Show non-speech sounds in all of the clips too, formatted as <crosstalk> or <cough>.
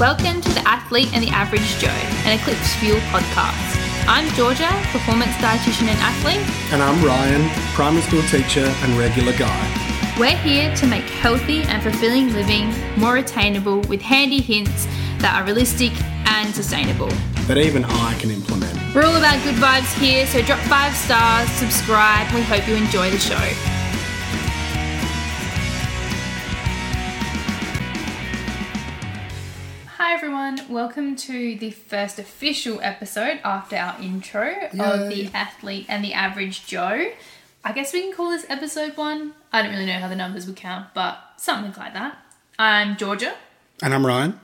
Welcome to the Athlete and the Average Joe, an Eclipse Fuel podcast. I'm Georgia, performance dietitian and athlete. And I'm Ryan, primary school teacher and regular guy. We're here to make healthy and fulfilling living more attainable with handy hints that are realistic and sustainable. That even I can implement. We're all about good vibes here, so drop five stars, subscribe. We hope you enjoy the show. Everyone, welcome to the first official episode after our intro of the athlete and the average Joe. I guess we can call this episode one. I don't really know how the numbers would count, but something like that. I'm Georgia. And I'm Ryan.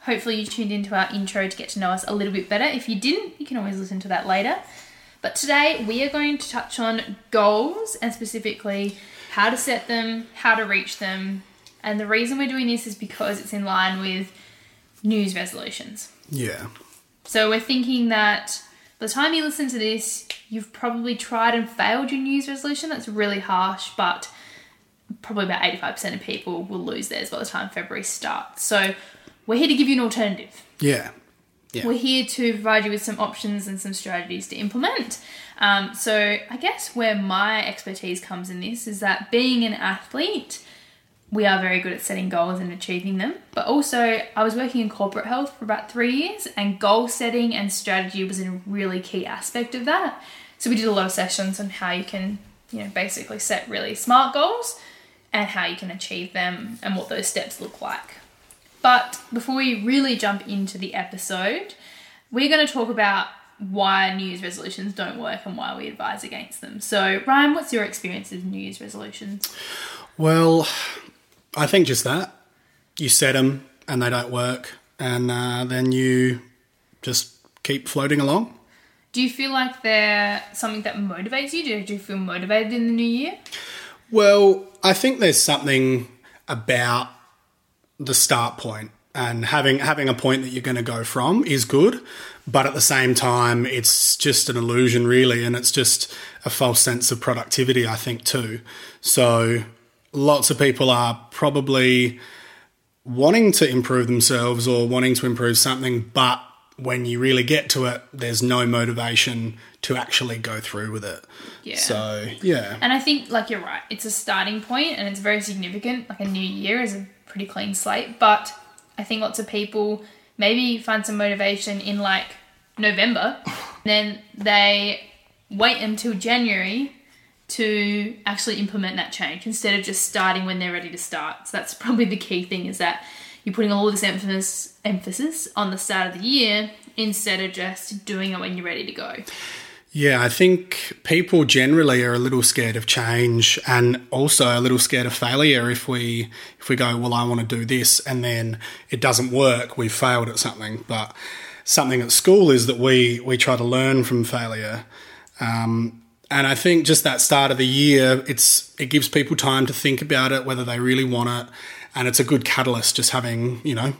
Hopefully, you tuned into our intro to get to know us a little bit better. If you didn't, you can always listen to that later. But today, we are going to touch on goals and specifically how to set them, how to reach them. And the reason we're doing this is because it's in line with New Year's resolutions. Yeah. So, we're thinking that by the time you listen to this, you've probably tried and failed your New Year's resolution. That's really harsh, but probably about 85% of people will lose theirs by the time February starts. So, we're here to give you an alternative. Yeah. Yeah. We're here to provide you with some options and some strategies to implement. Um, so, I guess where my expertise comes in this is that being an athlete, we are very good at setting goals and achieving them. But also, I was working in corporate health for about three years, and goal setting and strategy was a really key aspect of that. So, we did a lot of sessions on how you can, you know, basically set really smart goals and how you can achieve them and what those steps look like. But before we really jump into the episode, we're going to talk about why New Year's resolutions don't work and why we advise against them. So, Ryan, what's your experience with New Year's resolutions? Well, I think just that. You set them and they don't work, and uh, then you just keep floating along. Do you feel like they're something that motivates you? Do you feel motivated in the new year? Well, I think there's something about the start point and having having a point that you're going to go from is good, but at the same time, it's just an illusion, really, and it's just a false sense of productivity. I think too. So, lots of people are probably wanting to improve themselves or wanting to improve something, but when you really get to it, there's no motivation to actually go through with it. Yeah. So, yeah. And I think, like, you're right. It's a starting point and it's very significant. Like, a new year is a pretty clean slate. But I think lots of people maybe find some motivation in, like, November. then they wait until January to actually implement that change instead of just starting when they're ready to start. So that's probably the key thing is that you're putting all this emphasis emphasis on the start of the year instead of just doing it when you're ready to go. Yeah, I think people generally are a little scared of change and also a little scared of failure if we if we go, well I want to do this and then it doesn't work, we've failed at something. But something at school is that we we try to learn from failure. Um, and I think just that start of the year, it's it gives people time to think about it, whether they really want it, and it's a good catalyst just having, you know,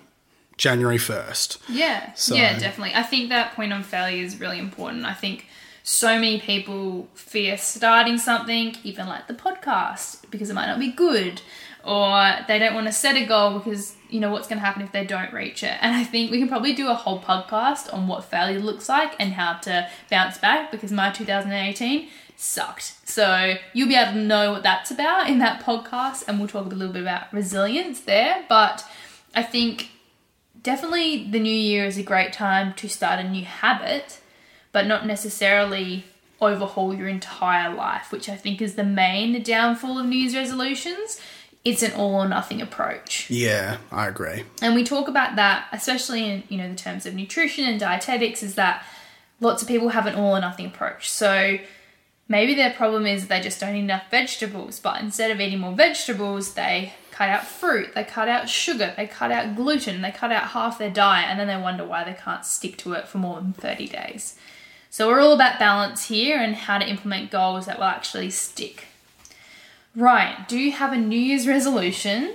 January first. Yeah, So- yeah, definitely. I think that point on failure is really important. I think so many people fear starting something, even like the podcast, because it might not be good, or they don't want to set a goal because you know what's going to happen if they don't reach it. And I think we can probably do a whole podcast on what failure looks like and how to bounce back because my 2018 sucked. So you'll be able to know what that's about in that podcast, and we'll talk a little bit about resilience there. But I think definitely the new year is a great time to start a new habit, but not necessarily overhaul your entire life, which I think is the main downfall of New Year's resolutions. It's an all or nothing approach. Yeah, I agree. And we talk about that, especially in you know the terms of nutrition and dietetics, is that lots of people have an all or nothing approach. So maybe their problem is they just don't eat enough vegetables, but instead of eating more vegetables, they cut out fruit, they cut out sugar, they cut out gluten, they cut out half their diet, and then they wonder why they can't stick to it for more than 30 days. So we're all about balance here and how to implement goals that will actually stick. Ryan, do you have a New Year's resolution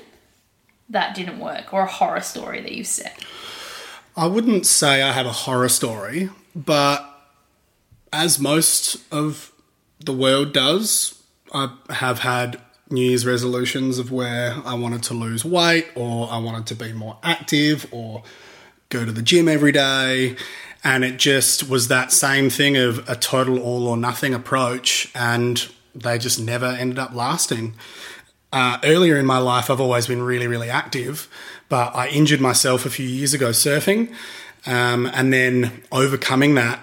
that didn't work or a horror story that you've set? I wouldn't say I have a horror story, but as most of the world does, I have had New Year's resolutions of where I wanted to lose weight or I wanted to be more active or go to the gym every day. And it just was that same thing of a total all or nothing approach. And they just never ended up lasting. Uh, earlier in my life, I've always been really, really active, but I injured myself a few years ago surfing. Um, and then overcoming that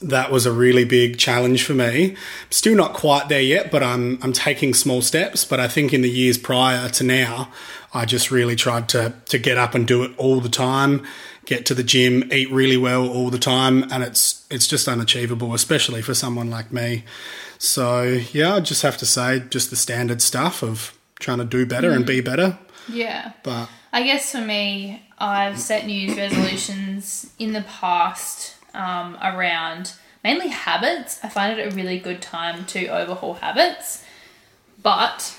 that was a really big challenge for me. Still not quite there yet, but I'm I'm taking small steps. But I think in the years prior to now, I just really tried to to get up and do it all the time, get to the gym, eat really well all the time, and it's it's just unachievable, especially for someone like me. So yeah, I just have to say, just the standard stuff of trying to do better mm. and be better. Yeah. But I guess for me, I've set New Year's resolutions in the past um, around mainly habits. I find it a really good time to overhaul habits, but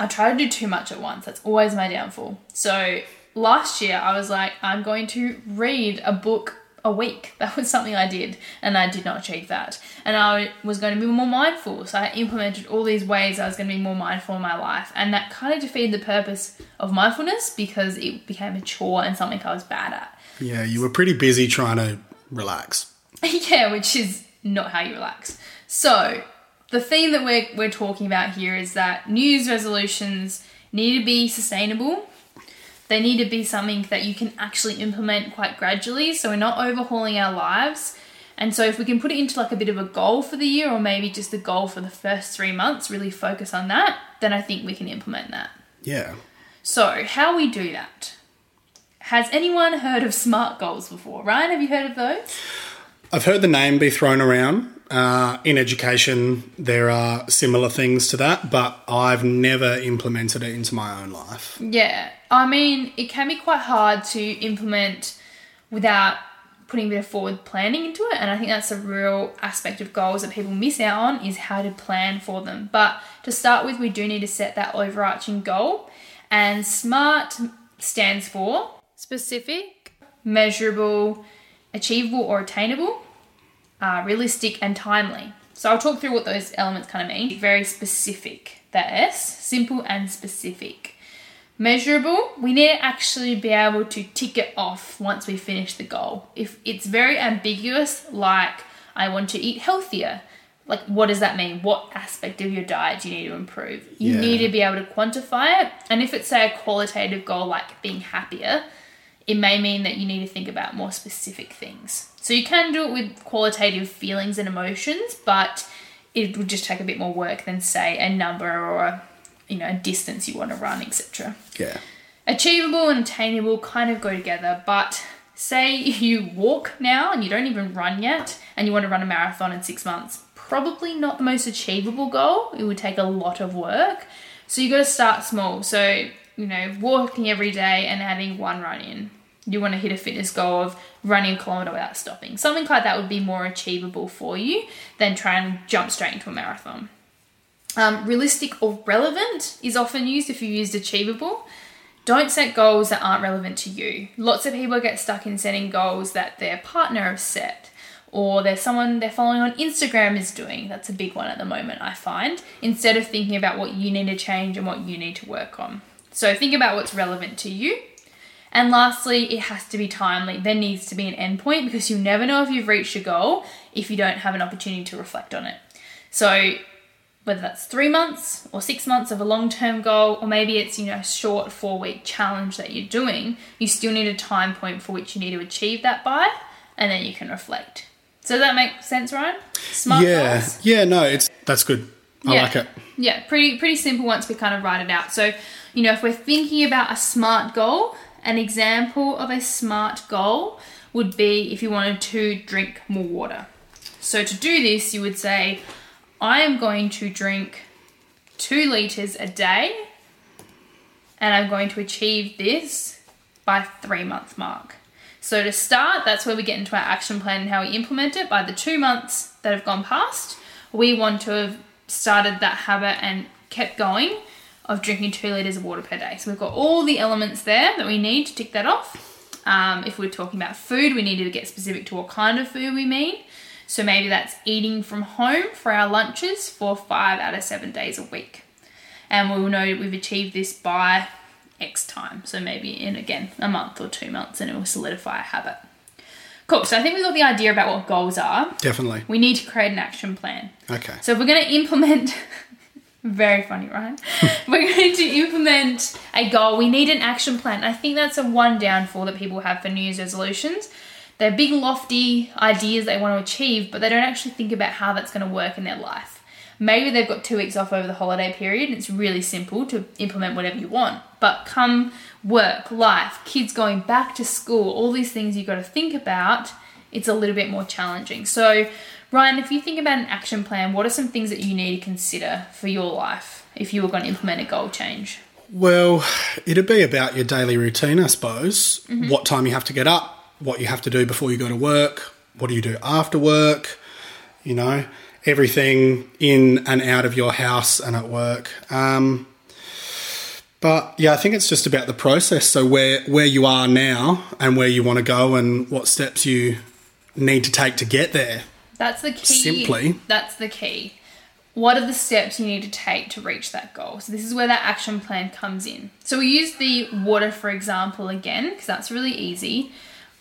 I try to do too much at once. That's always my downfall. So last year, I was like, I'm going to read a book a week. <laughs> That was something I did, and I did not achieve that. And I was going to be more mindful, so I implemented all these ways I was going to be more mindful in my life, and that kind of defeated the purpose of mindfulness because it became a chore and something I was bad at. Yeah, you were pretty busy trying to relax. <laughs> yeah, which is not how you relax. So, the theme that we're, we're talking about here is that New Year's resolutions need to be sustainable. They need to be something that you can actually implement quite gradually, so we're not overhauling our lives. And so, if we can put it into like a bit of a goal for the year, or maybe just a goal for the first three months, really focus on that, then I think we can implement that. Yeah. So, how we do that? Has anyone heard of SMART goals before? Ryan, have you heard of those? I've heard the name be thrown around. Uh, in education, there are similar things to that, but I've never implemented it into my own life. Yeah, I mean, it can be quite hard to implement without putting a bit of forward planning into it, and I think that's a real aspect of goals that people miss out on is how to plan for them. But to start with, we do need to set that overarching goal, and SMART stands for specific, measurable, achievable or attainable, uh, realistic, and timely. So I'll talk through what those elements kind of mean. Very specific, that S, simple and specific. Measurable, we need to actually be able to tick it off once we finish the goal. If it's very ambiguous, like I want to eat healthier, like what does that mean? What aspect of your diet do you need to improve? You yeah. need to be able to quantify it. And if it's say a qualitative goal like being happier, it may mean that you need to think about more specific things. So you can do it with qualitative feelings and emotions, but it would just take a bit more work than say a number or a, you know a distance you want to run, etc. Yeah. Achievable and attainable kind of go together, but say you walk now and you don't even run yet and you want to run a marathon in 6 months, probably not the most achievable goal. It would take a lot of work. So you got to start small. So, you know, walking every day and adding one run in you want to hit a fitness goal of running a kilometer without stopping. Something like that would be more achievable for you than try and jump straight into a marathon. Um, realistic or relevant is often used if you used achievable. Don't set goals that aren't relevant to you. Lots of people get stuck in setting goals that their partner has set or there's someone they're following on Instagram is doing. That's a big one at the moment, I find, instead of thinking about what you need to change and what you need to work on. So think about what's relevant to you and lastly, it has to be timely. There needs to be an endpoint because you never know if you've reached your goal if you don't have an opportunity to reflect on it. So, whether that's three months or six months of a long term goal, or maybe it's, you know, a short four week challenge that you're doing, you still need a time point for which you need to achieve that by, and then you can reflect. So, does that make sense, Ryan? Smart yeah, goals? yeah, no, it's that's good. I yeah. like it. Yeah, pretty pretty simple once we kind of write it out. So, you know, if we're thinking about a smart goal, an example of a smart goal would be if you wanted to drink more water. So to do this, you would say, I am going to drink two liters a day and I'm going to achieve this by three month mark. So to start, that's where we get into our action plan and how we implement it. By the two months that have gone past, we want to have started that habit and kept going of drinking two litres of water per day. So we've got all the elements there that we need to tick that off. Um, if we're talking about food, we need to get specific to what kind of food we mean. So maybe that's eating from home for our lunches for five out of seven days a week. And we'll know we've achieved this by X time. So maybe in again a month or two months and it will solidify a habit. Cool. So I think we've got the idea about what goals are. Definitely. We need to create an action plan. Okay. So if we're going to implement, very funny, right? <laughs> we're going to implement a goal. We need an action plan. I think that's a one downfall that people have for New Year's resolutions. They're big, lofty ideas they want to achieve, but they don't actually think about how that's going to work in their life. Maybe they've got two weeks off over the holiday period. And it's really simple to implement whatever you want. But come work, life, kids going back to school, all these things you've got to think about, it's a little bit more challenging. So, Ryan, if you think about an action plan, what are some things that you need to consider for your life if you were going to implement a goal change? Well, it'd be about your daily routine, I suppose. What time you have to get up, what you have to do before you go to work, what do you do after work, you know, everything in and out of your house and at work. Um, but yeah, I think it's just about the process. So where where you are now and where you want to go and what steps you need to take to get there. That's the key. Simply. That's the key. What are the steps you need to take to reach that goal? So, this is where that action plan comes in. So, we use the water, for example, again, because that's really easy.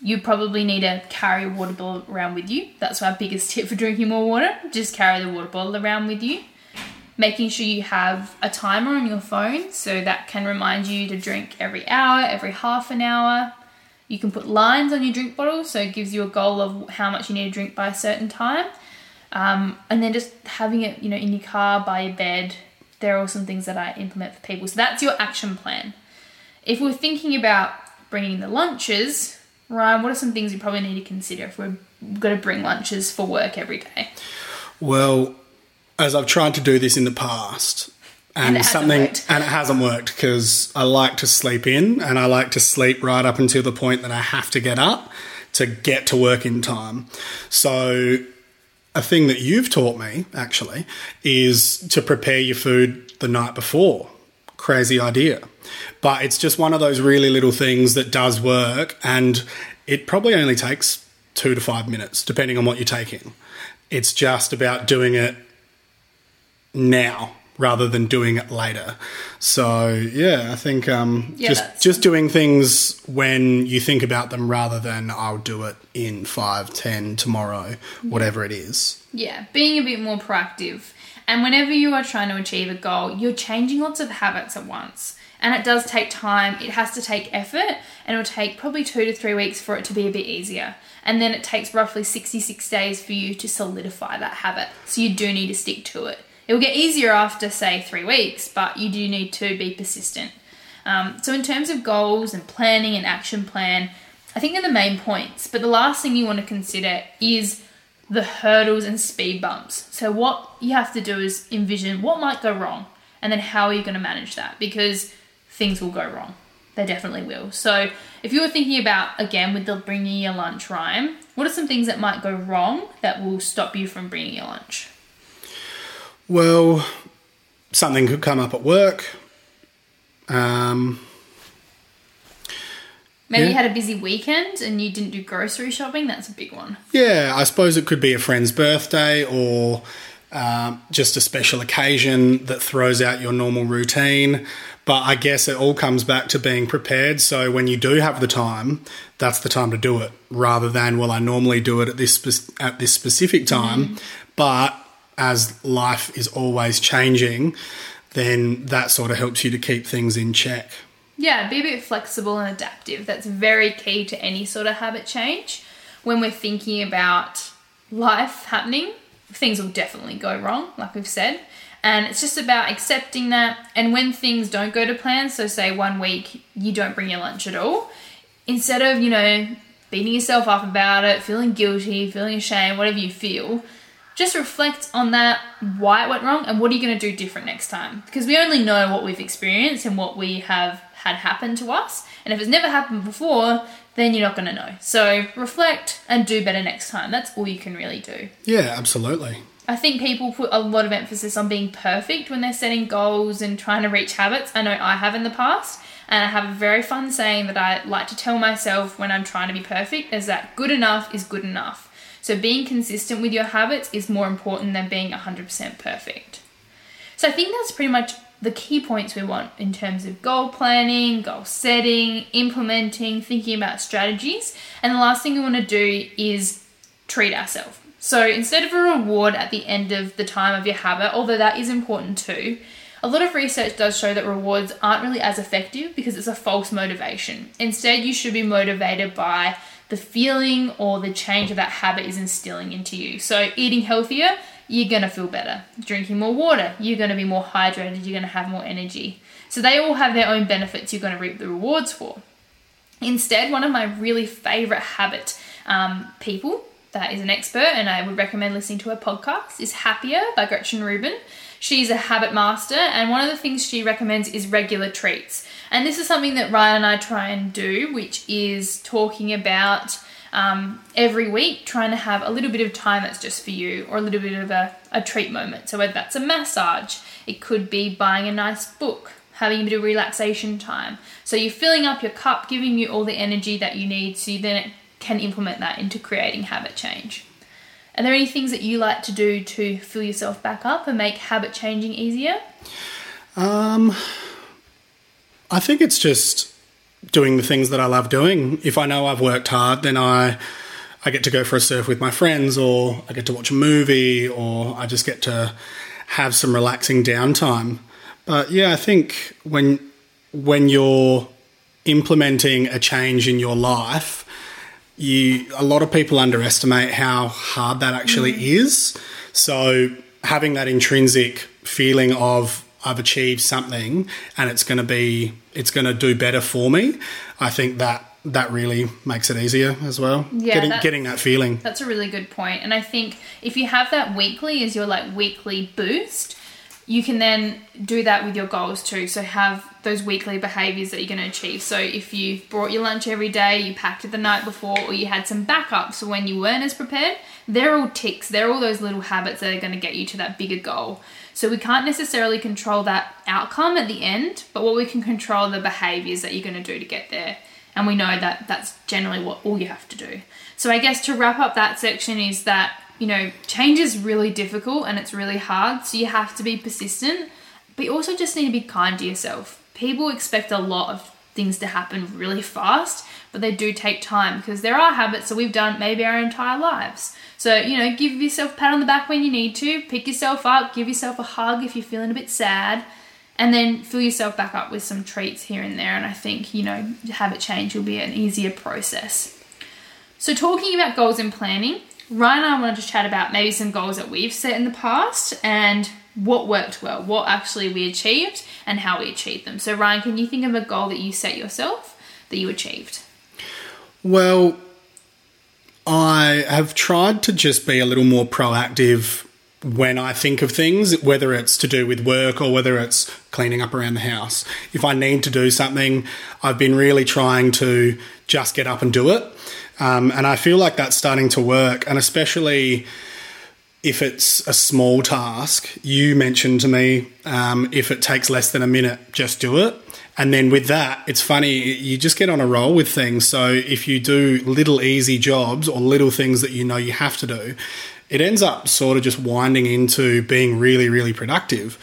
You probably need to carry a water bottle around with you. That's our biggest <laughs> tip for drinking more water. Just carry the water bottle around with you. Making sure you have a timer on your phone so that can remind you to drink every hour, every half an hour. You can put lines on your drink bottle so it gives you a goal of how much you need to drink by a certain time. Um, and then just having it, you know, in your car, by your bed. There are some things that I implement for people. So that's your action plan. If we're thinking about bringing the lunches, Ryan, what are some things you probably need to consider if we're going to bring lunches for work every day? Well, as I've tried to do this in the past, and, And it hasn't something worked. and it hasn't worked because I like to sleep in and I like to sleep right up until the point that I have to get up to get to work in time. So a thing that you've taught me actually is to prepare your food the night before. Crazy idea. But it's just one of those really little things that does work and it probably only takes 2 to 5 minutes depending on what you're taking. It's just about doing it now rather than doing it later. So yeah, I think um, Yeah, just just doing things when you think about them rather than I'll do it in five, ten tomorrow, whatever it is. Yeah, being a bit more proactive. And whenever you are trying to achieve a goal, you're changing lots of habits at once. And it does take time, it has to take effort, and it will take probably two to three weeks for it to be a bit easier. And then it takes roughly 66 days for you to solidify that habit. So you do need to stick to it. It will get easier after, say, three weeks, but you do need to be persistent. Um, so, in terms of goals and planning and action plan, I think they're the main points. But the last thing you want to consider is the hurdles and speed bumps. So, what you have to do is envision what might go wrong and then how are you going to manage that because things will go wrong. They definitely will. So, if you were thinking about, again, with the bringing your lunch Ryan, what are some things that might go wrong that will stop you from bringing your lunch? Well, something could come up at work. Um, Maybe Yeah. you had a busy weekend and you didn't do grocery shopping. That's a big one. Yeah, I suppose it could be a friend's birthday or um, just a special occasion that throws out your normal routine. But I guess it all comes back to being prepared. So when you do have the time, that's the time to do it, rather than well, I normally do it at this spe- at this specific time. But as life is always changing, then that sort of helps you to keep things in check. Yeah, be a bit flexible and adaptive. That's very key to any sort of habit change. When we're thinking about life happening, things will definitely go wrong, like we've said. And it's just about accepting that. And when things don't go to plan, so say one week you don't bring your lunch at all, instead of, you know, beating yourself up about it, feeling guilty, feeling ashamed, whatever you feel, just reflect on that, why it went wrong, and what are you going to do different next time? Because we only know what we've experienced and what we have had happen to us. And if it's never happened before, then you're not going to know. So reflect and do better next time. That's all you can really do. Yeah, absolutely. I think people put a lot of emphasis on being perfect when they're setting goals and trying to reach habits. I know I have in the past, and I have a very fun saying that I like to tell myself when I'm trying to be perfect is that good enough is good enough. So being consistent with your habits is more important than being 100% perfect. So I think that's pretty much the key points we want in terms of goal planning, goal setting, implementing, thinking about strategies. And the last thing we want to do is treat ourselves. So instead of a reward at the end of the time of your habit, although that is important too, a lot of research does show that rewards aren't really as effective because it's a false motivation. Instead, you should be motivated by the feeling or the change that that habit is instilling into you. So, eating healthier, you're going to feel better. Drinking more water, you're going to be more hydrated, you're going to have more energy. So, they all have their own benefits you're going to reap the rewards for. Instead, one of my really favorite habit um, people that is an expert, and I would recommend listening to her podcast, is Happier by Gretchen Rubin. She's a habit master, and one of the things she recommends is regular treats. And this is something that Ryan and I try and do, which is talking about um, every week trying to have a little bit of time that's just for you or a little bit of a, a treat moment. So, whether that's a massage, it could be buying a nice book, having a bit of relaxation time. So, you're filling up your cup, giving you all the energy that you need so you then can implement that into creating habit change. Are there any things that you like to do to fill yourself back up and make habit changing easier? Um, I think it's just doing the things that I love doing. If I know I've worked hard, then I I get to go for a surf with my friends, or I get to watch a movie, or I just get to have some relaxing downtime. But yeah, I think when when you're implementing a change in your life, you a lot of people underestimate how hard that actually mm. is. So having that intrinsic feeling of I've achieved something and it's going to be it's going to do better for me. I think that that really makes it easier as well. Yeah, getting that, getting that feeling. That's a really good point. And I think if you have that weekly as your like weekly boost, you can then do that with your goals too. So have those weekly behaviors that you're going to achieve. So if you brought your lunch every day, you packed it the night before, or you had some backups so when you weren't as prepared, they're all ticks. They're all those little habits that are going to get you to that bigger goal. So we can't necessarily control that outcome at the end, but what we can control the behaviors that you're going to do to get there. And we know that that's generally what all you have to do. So I guess to wrap up that section is that, you know, change is really difficult and it's really hard. So you have to be persistent, but you also just need to be kind to yourself. People expect a lot of things to happen really fast, but they do take time because there are habits that we've done maybe our entire lives. So, you know, give yourself a pat on the back when you need to, pick yourself up, give yourself a hug if you're feeling a bit sad, and then fill yourself back up with some treats here and there. And I think, you know, habit change will be an easier process. So, talking about goals and planning, Ryan and I wanted to chat about maybe some goals that we've set in the past and what worked well, what actually we achieved, and how we achieved them. So, Ryan, can you think of a goal that you set yourself that you achieved? Well, I have tried to just be a little more proactive when I think of things, whether it's to do with work or whether it's cleaning up around the house. If I need to do something, I've been really trying to just get up and do it. Um, and I feel like that's starting to work. And especially if it's a small task, you mentioned to me um, if it takes less than a minute, just do it. And then with that, it's funny, you just get on a roll with things. So if you do little easy jobs or little things that you know you have to do, it ends up sort of just winding into being really, really productive.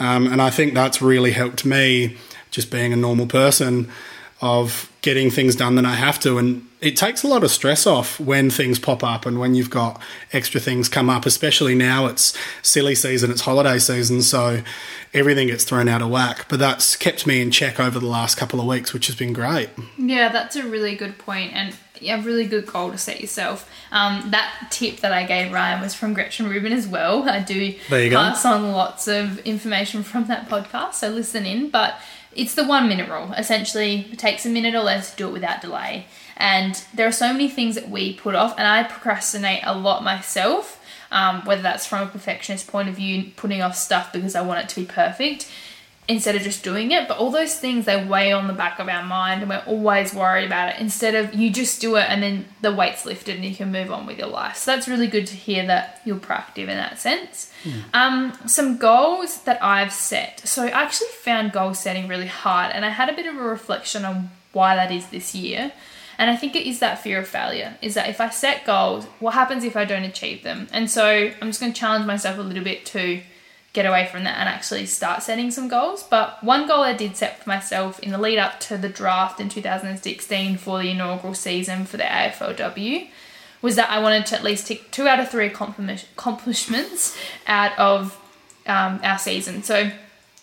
Um, and I think that's really helped me just being a normal person of getting things done that I have to. And it takes a lot of stress off when things pop up and when you've got extra things come up, especially now it's silly season, it's holiday season, so everything gets thrown out of whack. But that's kept me in check over the last couple of weeks, which has been great. Yeah, that's a really good point and a really good goal to set yourself. Um, that tip that I gave Ryan was from Gretchen Rubin as well. I do pass on lots of information from that podcast, so listen in. But it's the one minute rule. Essentially, it takes a minute or less to do it without delay. And there are so many things that we put off, and I procrastinate a lot myself. Um, whether that's from a perfectionist point of view, putting off stuff because I want it to be perfect instead of just doing it. But all those things they weigh on the back of our mind and we're always worried about it instead of you just do it and then the weight's lifted and you can move on with your life. So that's really good to hear that you're proactive in that sense. Mm. Um, some goals that I've set. So I actually found goal setting really hard and I had a bit of a reflection on why that is this year. And I think it is that fear of failure is that if I set goals, what happens if I don't achieve them? And so I'm just going to challenge myself a little bit to get away from that and actually start setting some goals. But one goal I did set for myself in the lead up to the draft in 2016 for the inaugural season for the AFLW was that I wanted to at least tick two out of three accomplishments out of um, our season. So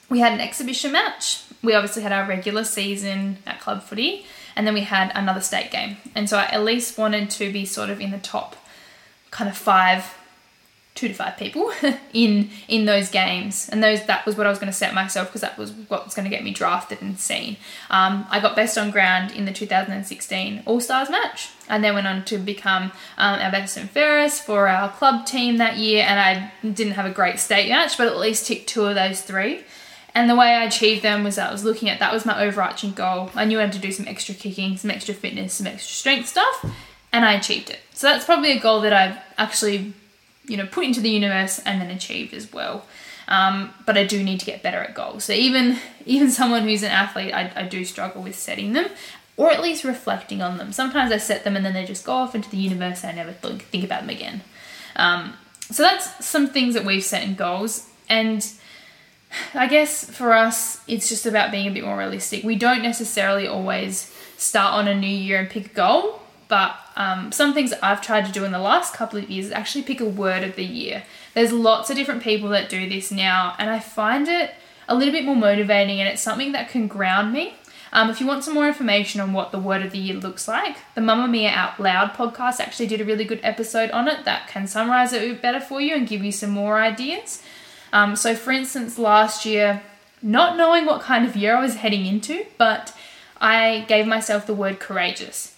we had an exhibition match. We obviously had our regular season at club footy, and then we had another state game. And so I at least wanted to be sort of in the top kind of five two to five people <laughs> in in those games. And those that was what I was going to set myself because that was what was going to get me drafted and seen. Um, I got best on ground in the 2016 All Stars match. And then went on to become um, our best and fairest for our club team that year and I didn't have a great state match but at least ticked two of those three. And the way I achieved them was I was looking at that was my overarching goal. I knew I had to do some extra kicking some extra fitness some extra strength stuff and I achieved it. So that's probably a goal that I've actually you know, put into the universe and then achieved as well. Um, but I do need to get better at goals. So even <laughs> even someone who's an athlete, I, I do struggle with setting them or at least reflecting on them. Sometimes I set them and then they just go off into the universe and I never th- think about them again. Um, so that's some things that we've set in goals. And I guess for us, it's just about being a bit more realistic. We don't necessarily always start on a new year and pick a goal. But um, some things I've tried to do in the last couple of years is actually pick a word of the year. There's lots of different people that do this now, and I find it a little bit more motivating and it's something that can ground me. Um, if you want some more information on what the word of the year looks like, the Mamamia Out Loud podcast actually did a really good episode on it that can summarize it better for you and give you some more ideas. Um, so, for instance, last year, not knowing what kind of year I was heading into, but I gave myself the word courageous.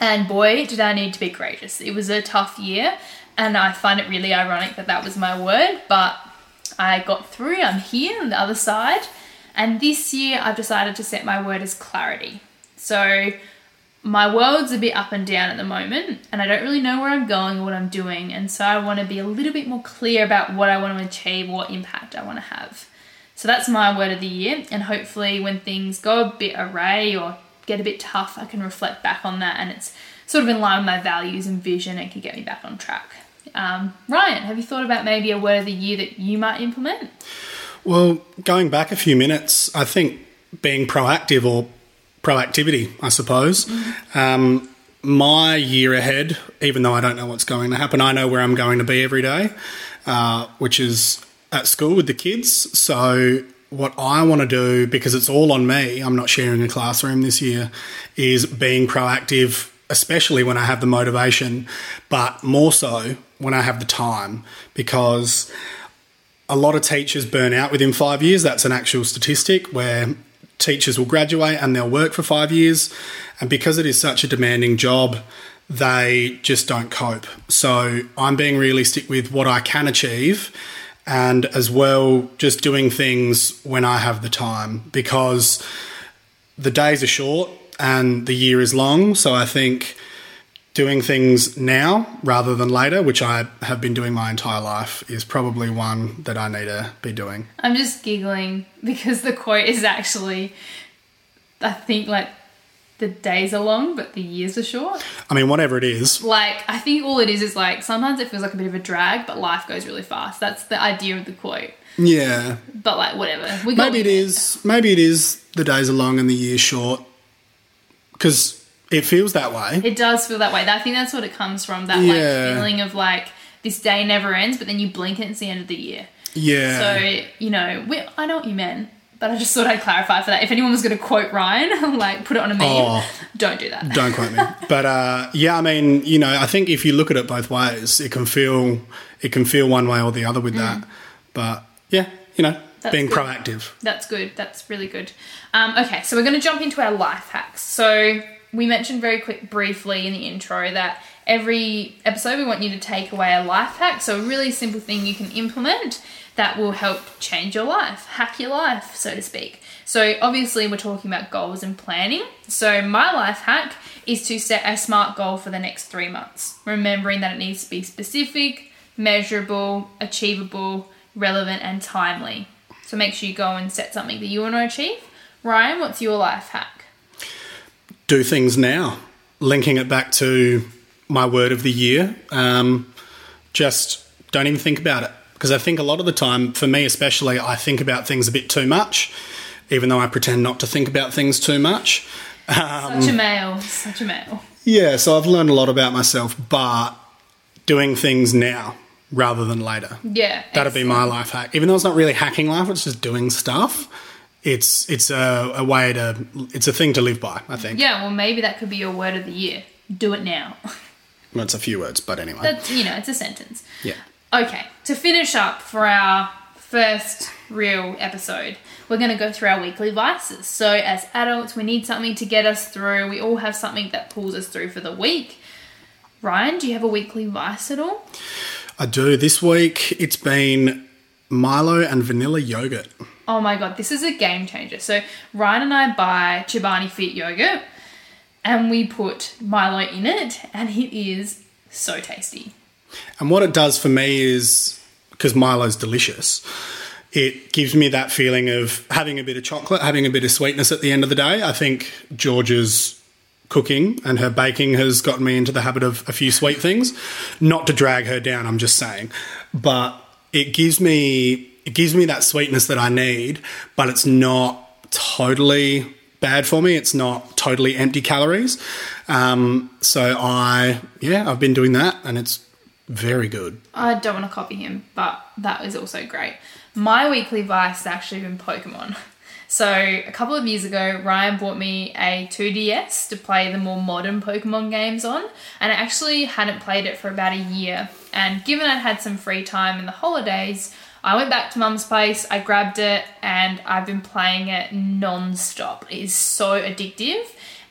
And boy, did I need to be courageous. It was a tough year, and I find it really ironic that that was my word, but I got through. I'm here on the other side. And this year, I've decided to set my word as clarity. So, my world's a bit up and down at the moment, and I don't really know where I'm going or what I'm doing. And so, I want to be a little bit more clear about what I want to achieve, what impact I want to have. So, that's my word of the year. And hopefully, when things go a bit array or get a bit tough, I can reflect back on that and it's sort of in line with my values and vision and can get me back on track. Um, Ryan, have you thought about maybe a word of the year that you might implement? Well, going back a few minutes, I think being proactive or proactivity, I suppose. Mm-hmm. Um, my year ahead, even though I don't know what's going to happen, I know where I'm going to be every day, uh, which is at school with the kids. So what I want to do, because it's all on me, I'm not sharing a classroom this year, is being proactive, especially when I have the motivation, but more so when I have the time, because a lot of teachers burn out within five years. That's an actual statistic where teachers will graduate and they'll work for five years. And because it is such a demanding job, they just don't cope. So I'm being realistic with what I can achieve and as well just doing things when I have the time because the days are short and the year is long. So I think doing things now rather than later, which I have been doing my entire life, is probably one that I need to be doing. I'm just giggling <laughs> because the quote is actually, I think, like the days are long, but the years are short. I mean, whatever it is. Like, I think all it is is like sometimes it feels like a bit of a drag, but life goes really fast. That's the idea of the quote. Yeah. But like, whatever. We maybe it is. Maybe it is. The days are long and the years short. Because it feels that way. It does feel that way. I think that's what it comes from. That yeah. like feeling of like this day never ends, but then you blink and it's the end of the year. Yeah. So you know, we, I know what you meant. But I just thought I'd clarify for that. If anyone was going to quote Ryan, <laughs> like put it on a meme, oh, don't do that. Don't quote me. <laughs> But uh, yeah, I mean, you know, I think if you look at it both ways, it can feel it can feel one way or the other with mm. that. But yeah, you know, That's being good. proactive. That's good. That's really good. Um, okay, so we're going to jump into our life hacks. So we mentioned very quick, briefly in the intro that every episode we want you to take away a life hack. So a really simple thing you can implement that will help change your life, hack your life, so to speak. So, obviously, we're talking about goals and planning. So, my life hack is to set a smart goal for the next three months, remembering that it needs to be specific, measurable, achievable, relevant, and timely. So, make sure you go and set something that you want to achieve. Ryan, what's your life hack? Do things now. Linking it back to my word of the year, um, just don't even think about it Because I think a lot of the time, for me especially, I think about things a bit too much, even though I pretend not to think about things too much. such a male. Such a male. Yeah, so I've learned a lot about myself, but doing things now rather than later. Yeah. That'd be my life hack. Even though it's not really hacking life, it's just doing stuff. It's it's a, a way to it's a thing to live by. I think. Yeah, well, maybe that could be your word of the year. Do it now. <laughs> Well, it's a few words, but anyway. That's, you know, it's a sentence. yeah. Okay, to finish up for our first real episode, we're going to go through our weekly vices. So, as adults, we need something to get us through. We all have something that pulls us through for the week. Ryan, do you have a weekly vice at all? I do. This week it's been Milo and vanilla yogurt. Oh my god, this is a game changer. So, Ryan and I buy Chobani Fit yogurt and we put Milo in it, and it is so tasty. And what it does for me is because Milo's delicious, it gives me that feeling of having a bit of chocolate, having a bit of sweetness at the end of the day. I think George's cooking and her baking has gotten me into the habit of a few sweet things. Not to drag her down, I'm just saying. But it gives me it gives me that sweetness that I need, but it's not totally bad for me. It's not totally empty calories. Um, so I yeah, I've been doing that and it's very good. I don't want to copy him, but that is also great. My weekly vice has actually been Pokemon. <laughs> So a couple of years ago, Ryan bought me a 2DS to play the more modern Pokemon games on, and I actually hadn't played it for about a year. And given I'd had some free time in the holidays, I went back to mum's place, I grabbed it, and I've been playing it non-stop. It is so addictive.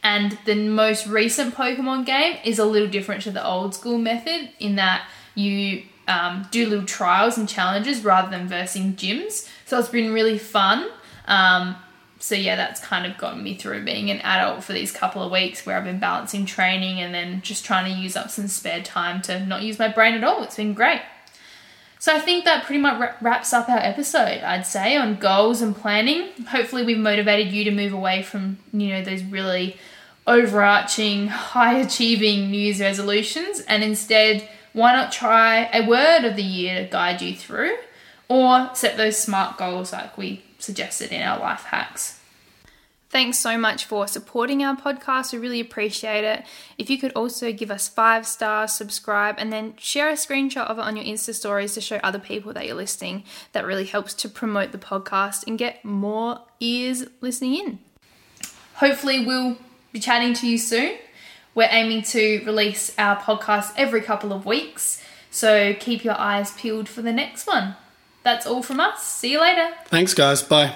And the most recent Pokemon game is a little different to the old school method in that you um, do little trials and challenges rather than versing gyms. So it's been really fun. Um, so yeah, that's kind of gotten me through being an adult for these couple of weeks where I've been balancing training and then just trying to use up some spare time to not use my brain at all. It's been great. So I think that pretty much wraps up our episode, I'd say, on goals and planning. Hopefully we've motivated you to move away from, you know, those really overarching, <laughs> high achieving New Year's resolutions and instead why not try a word of the year to guide you through or set those smart goals like we suggested in our life hacks. Thanks so much for supporting our podcast. We really appreciate it. If you could also give us five stars, subscribe, and then share a screenshot of it on your Insta stories to show other people that you're listening, that really helps to promote the podcast and get more ears listening in. Hopefully, we'll be chatting to you soon. We're aiming to release our podcast every couple of weeks, so keep your eyes peeled for the next one. That's all from us. See you later. Thanks guys. Bye.